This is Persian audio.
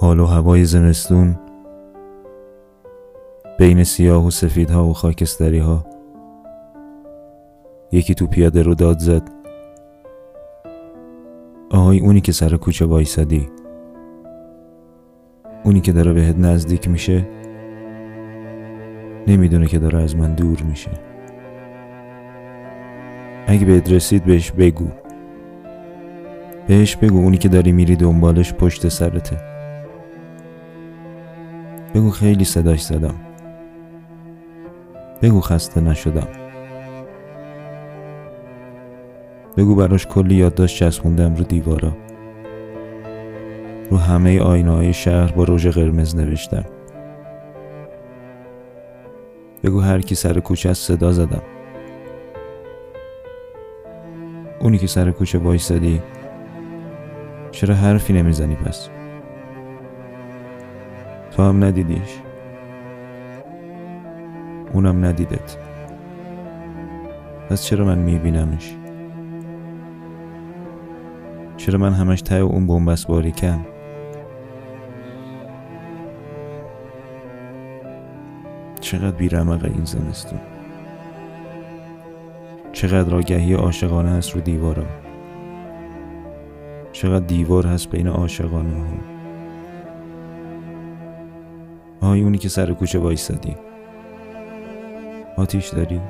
حال و هوای زمستون بین سیاه و سفیدها و خاکستری ها یکی تو پیاده رو داد زد. آهای اونی که سر کوچه وایسادی. اونی که داره بهت نزدیک میشه نمی‌دونه که داره از من دور میشه. اگه بهت رسید بهش بگو. بهش بگو اونی که داری میری دنبالش پشت سرته. بگو خیلی صداش زدم. بگو خسته نشدم. بگو براش کلی یادداشت چسبوندم رو دیوارا. رو همه آینه های شهر با رژ قرمز نوشتم. بگو هر کی سر کوچه از صدا زدم. اونی که سر کوچه وایسادی چرا حرفی نمی‌زنی پس؟ تو هم ندیدیش. اونم ندیدت. پس چرا من میبینمش؟ چرا من همش ته اون بومبست باریکم چقدر بیرمقه این زمستون؟ چقدر آگهی عاشقانه هست رو دیوارا چقدر دیوار هست بین عاشقانه ها آهای اونی که سر کوچه وایستادی آتیش داری؟